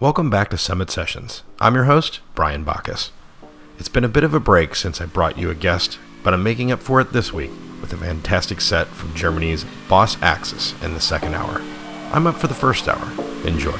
Welcome back to Summit Sessions. I'm your host, Brian Bacchus. It's been a bit of a break since I brought you a guest, but I'm making up for it this week with a fantastic set from Germany's Boss Axis in the second hour. I'm up for the first hour. Enjoy.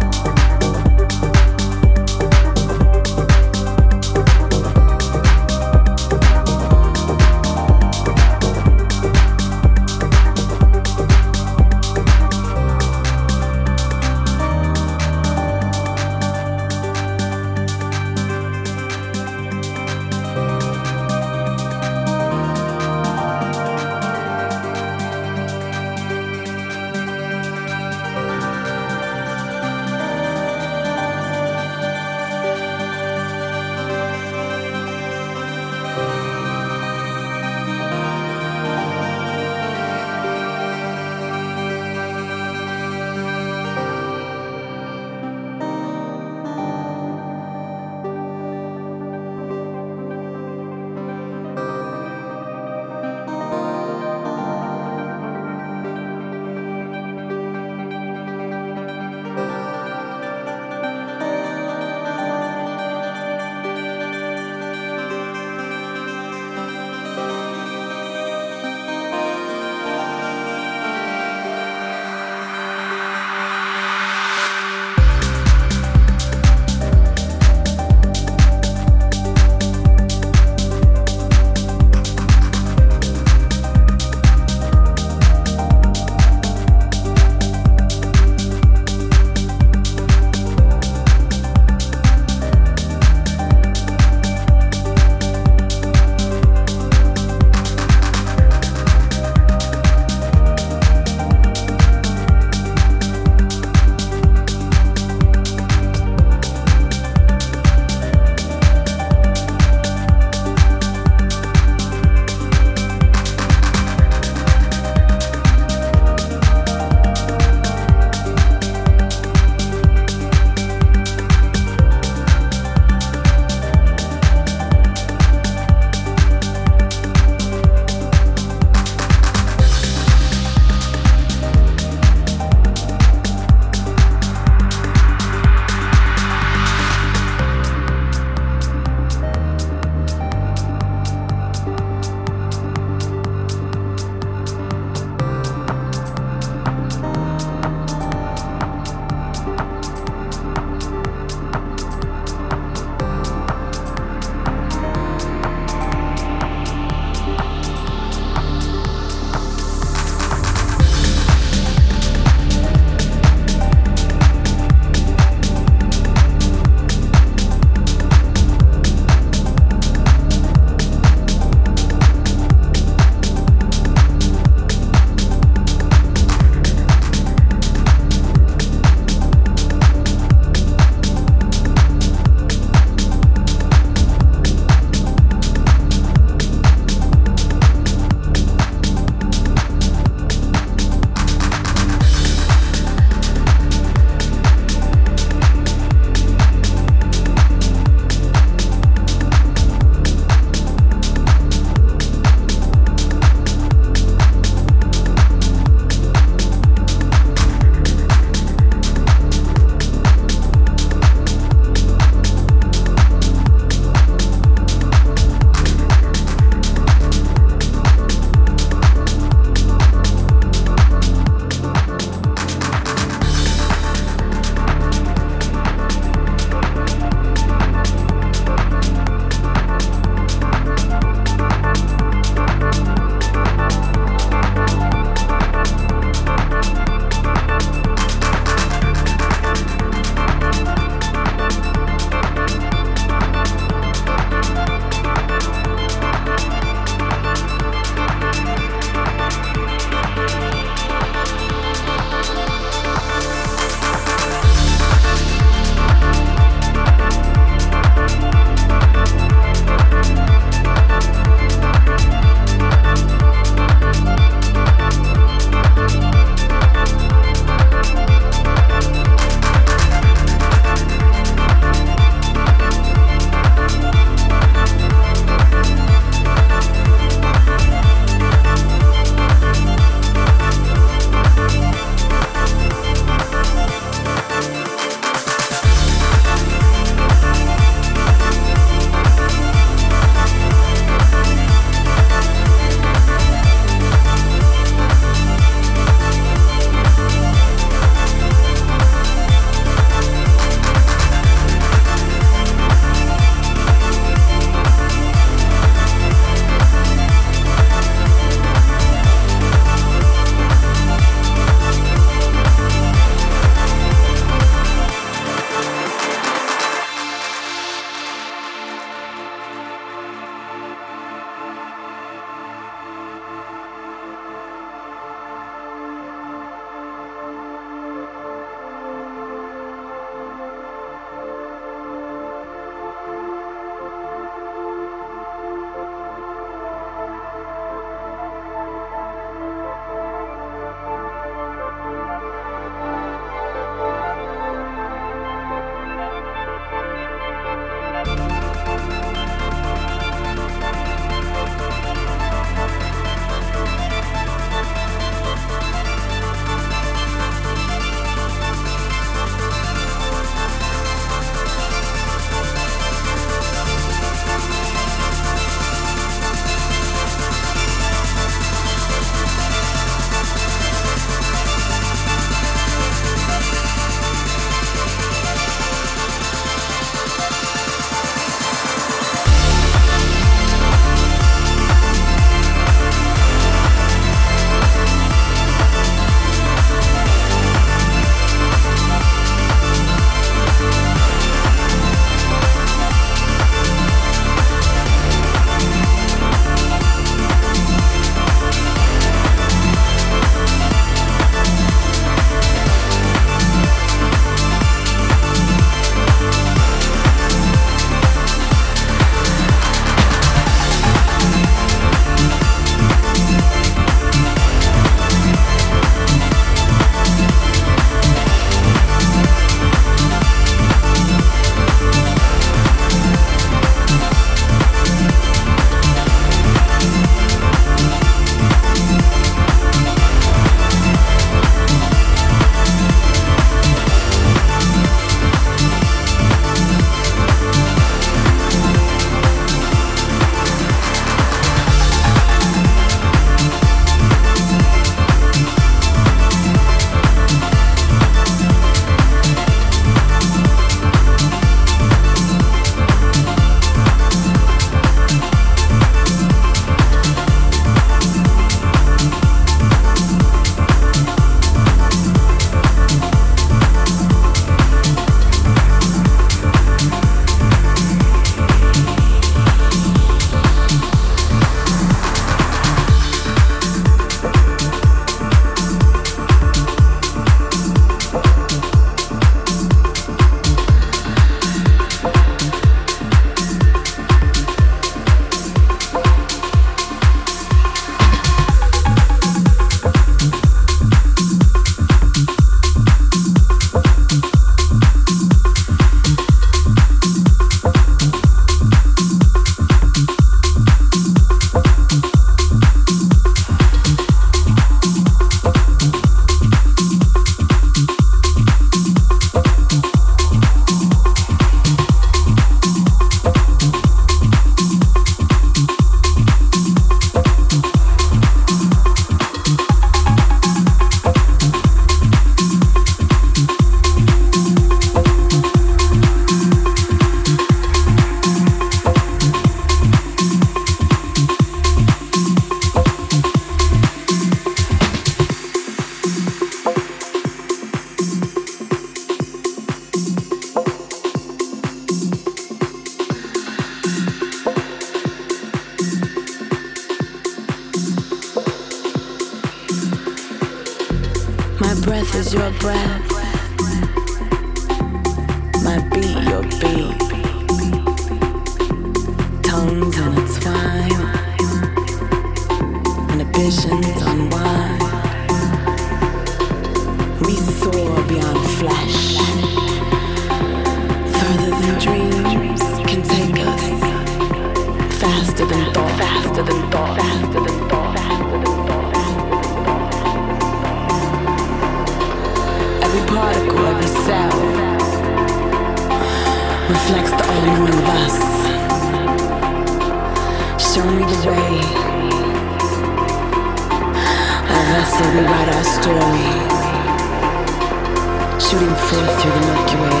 shooting forth through the Milky Way.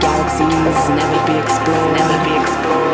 Galaxies never be explored, never be explored.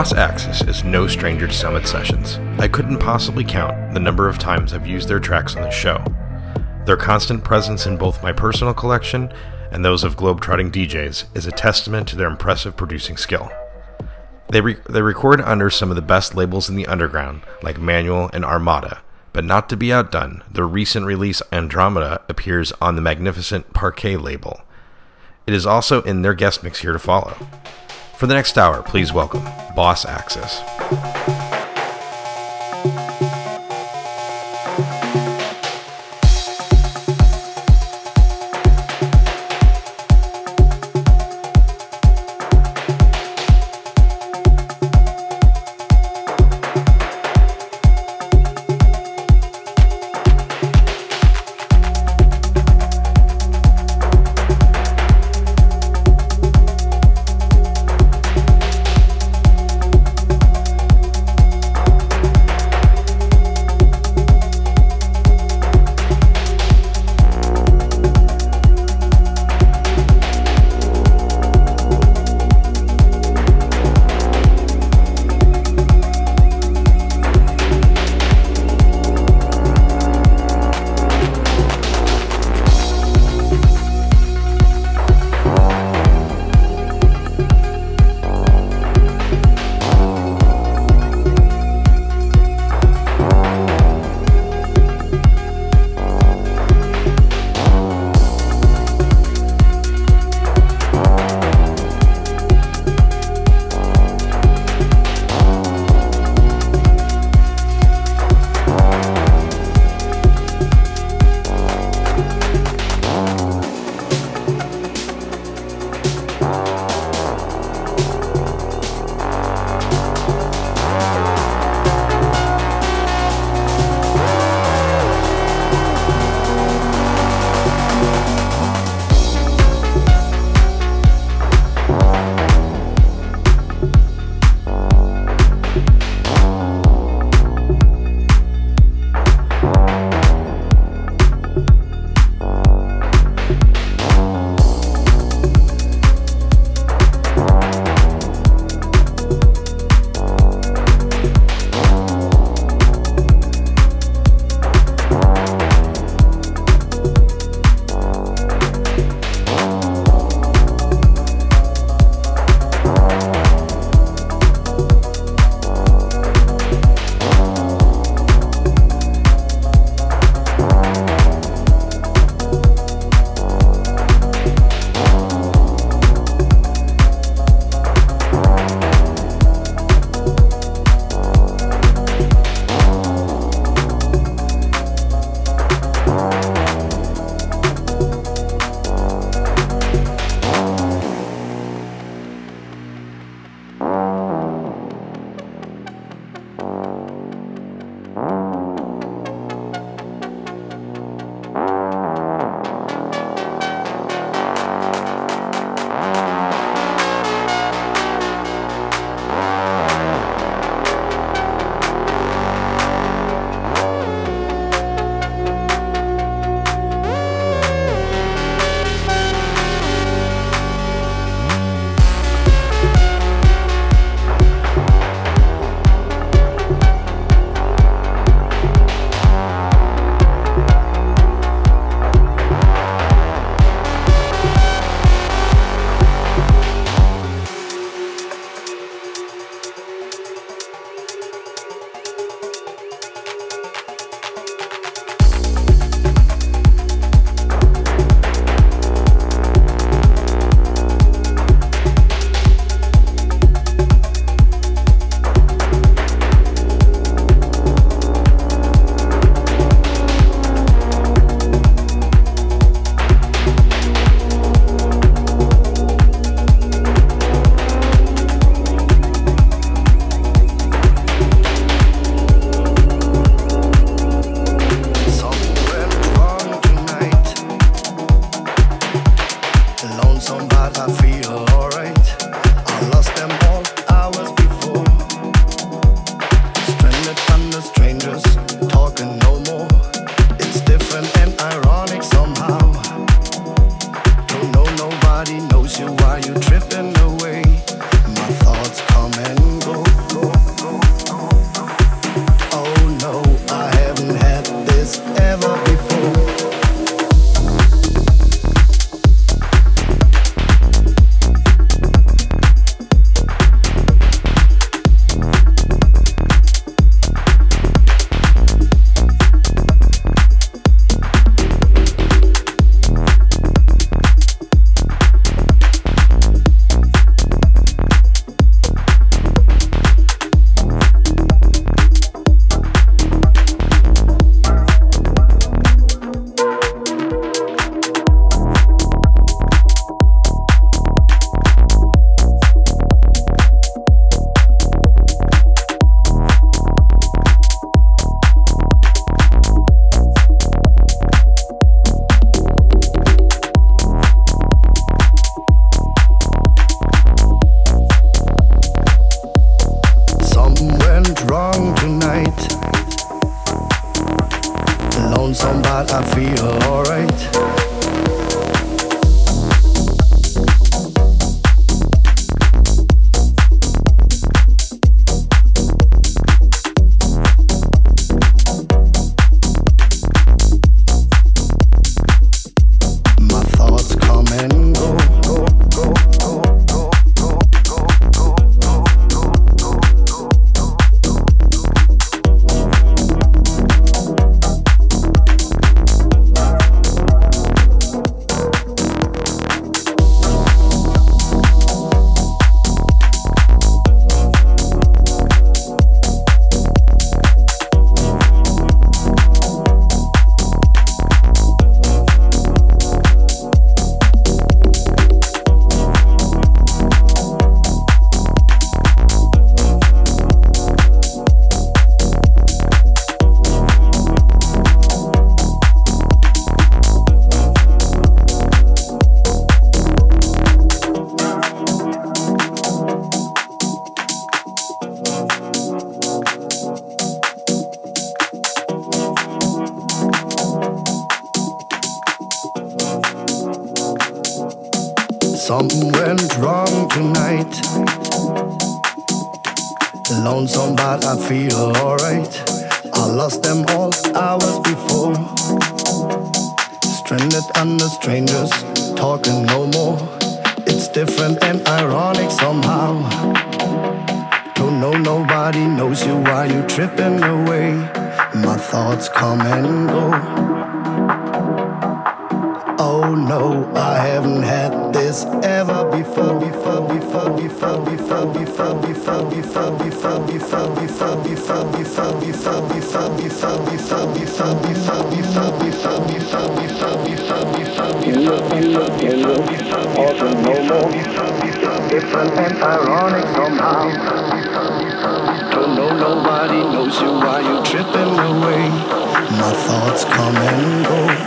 Boss Axis is no stranger to Summit Sessions. I couldn't possibly count the number of times I've used their tracks on the show. Their constant presence in both my personal collection and those of globetrotting DJs is a testament to their impressive producing skill. They, re- they record under some of the best labels in the underground, like Manual and Armada, but not to be outdone, their recent release Andromeda appears on the magnificent Parquet label. It is also in their guest mix here to follow. For the next hour, please welcome Boss Axis. I feel different and ironic somehow. Don't know nobody knows you while you tripping away. My thoughts come and go.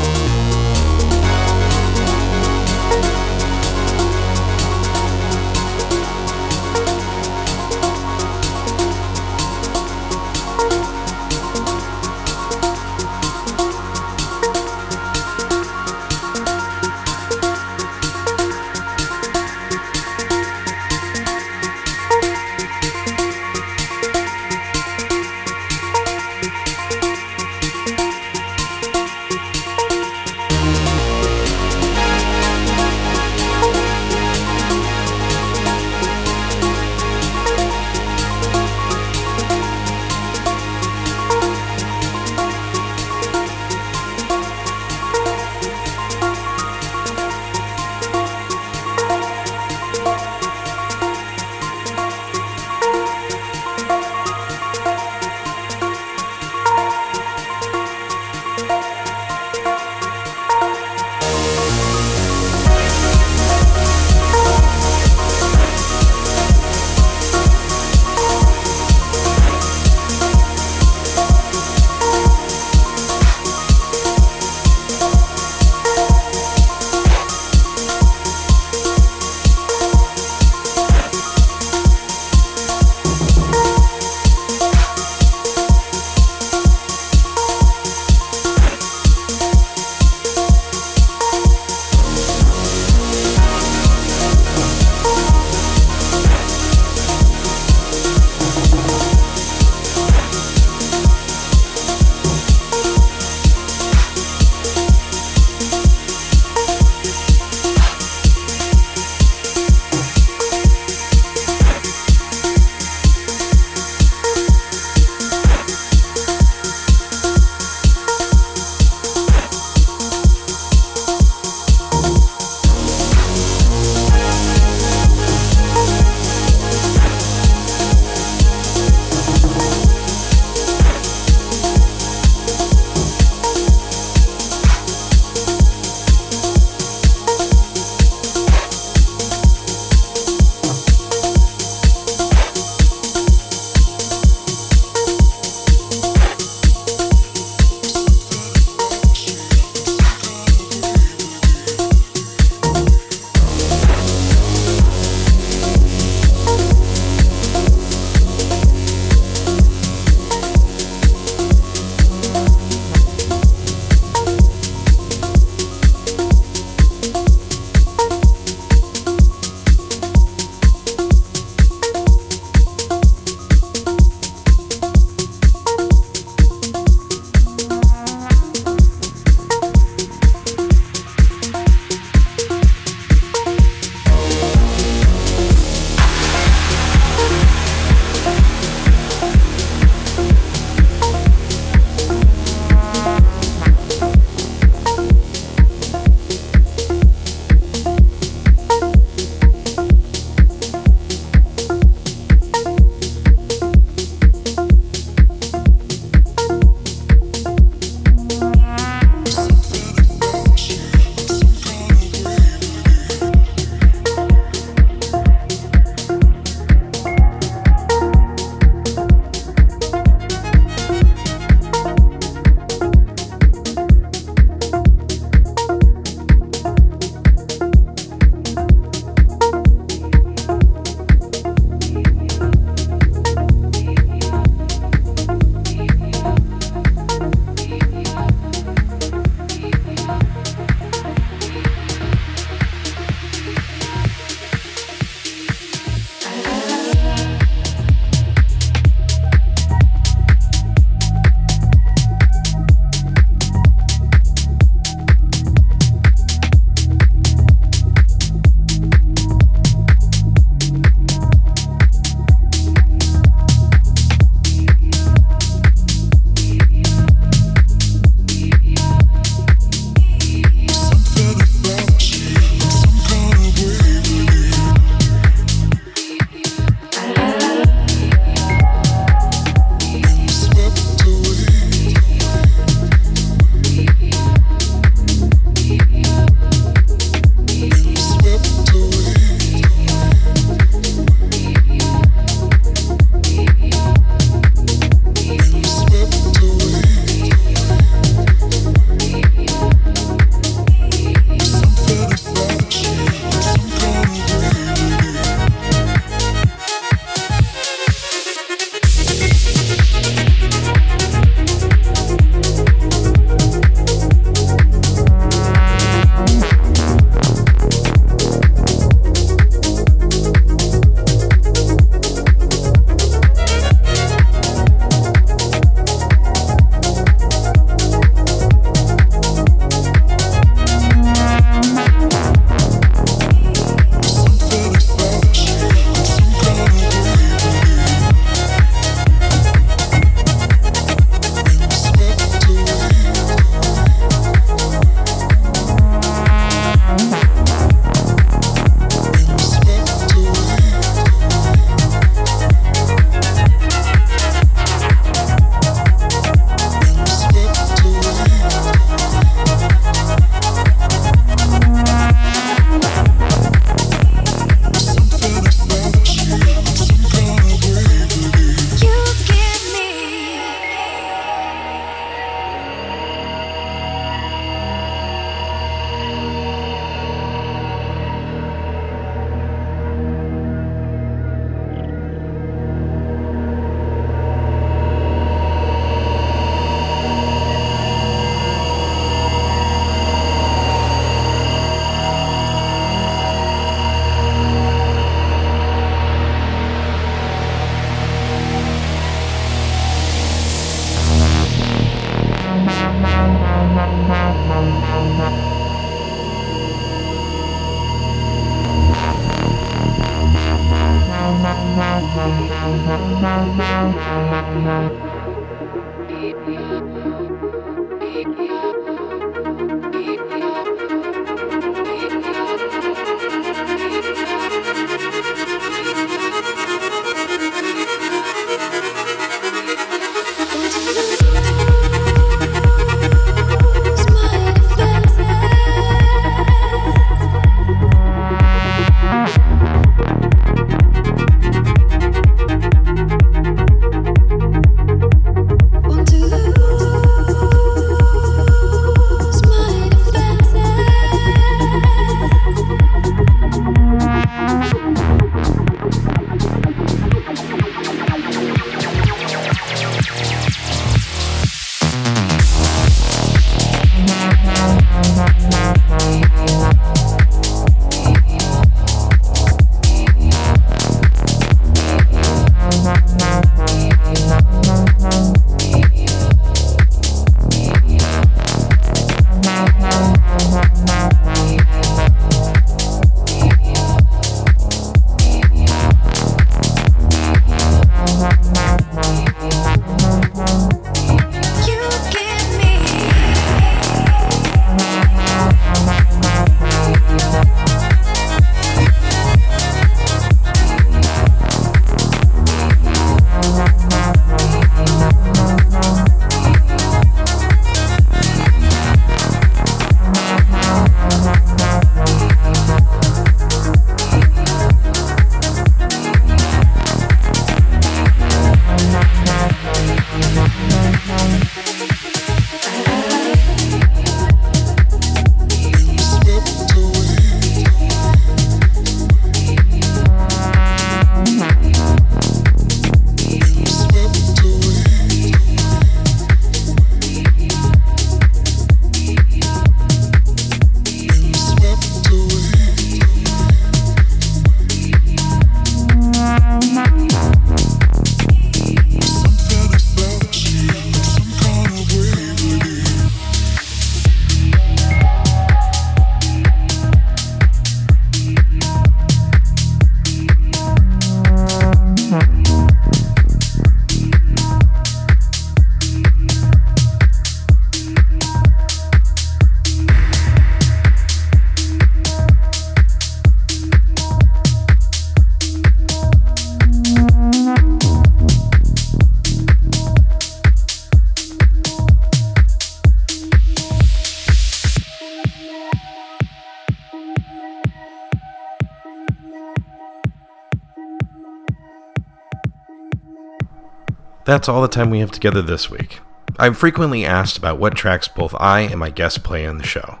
That's all the time we have together this week. I'm frequently asked about what tracks both I and my guests play on the show.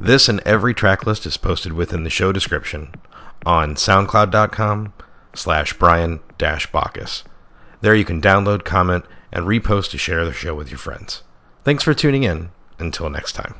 This and every track list is posted within the show description on soundcloud.com slash brian dash bacchus. There you can download, comment, and repost to share the show with your friends. Thanks for tuning in. Until next time.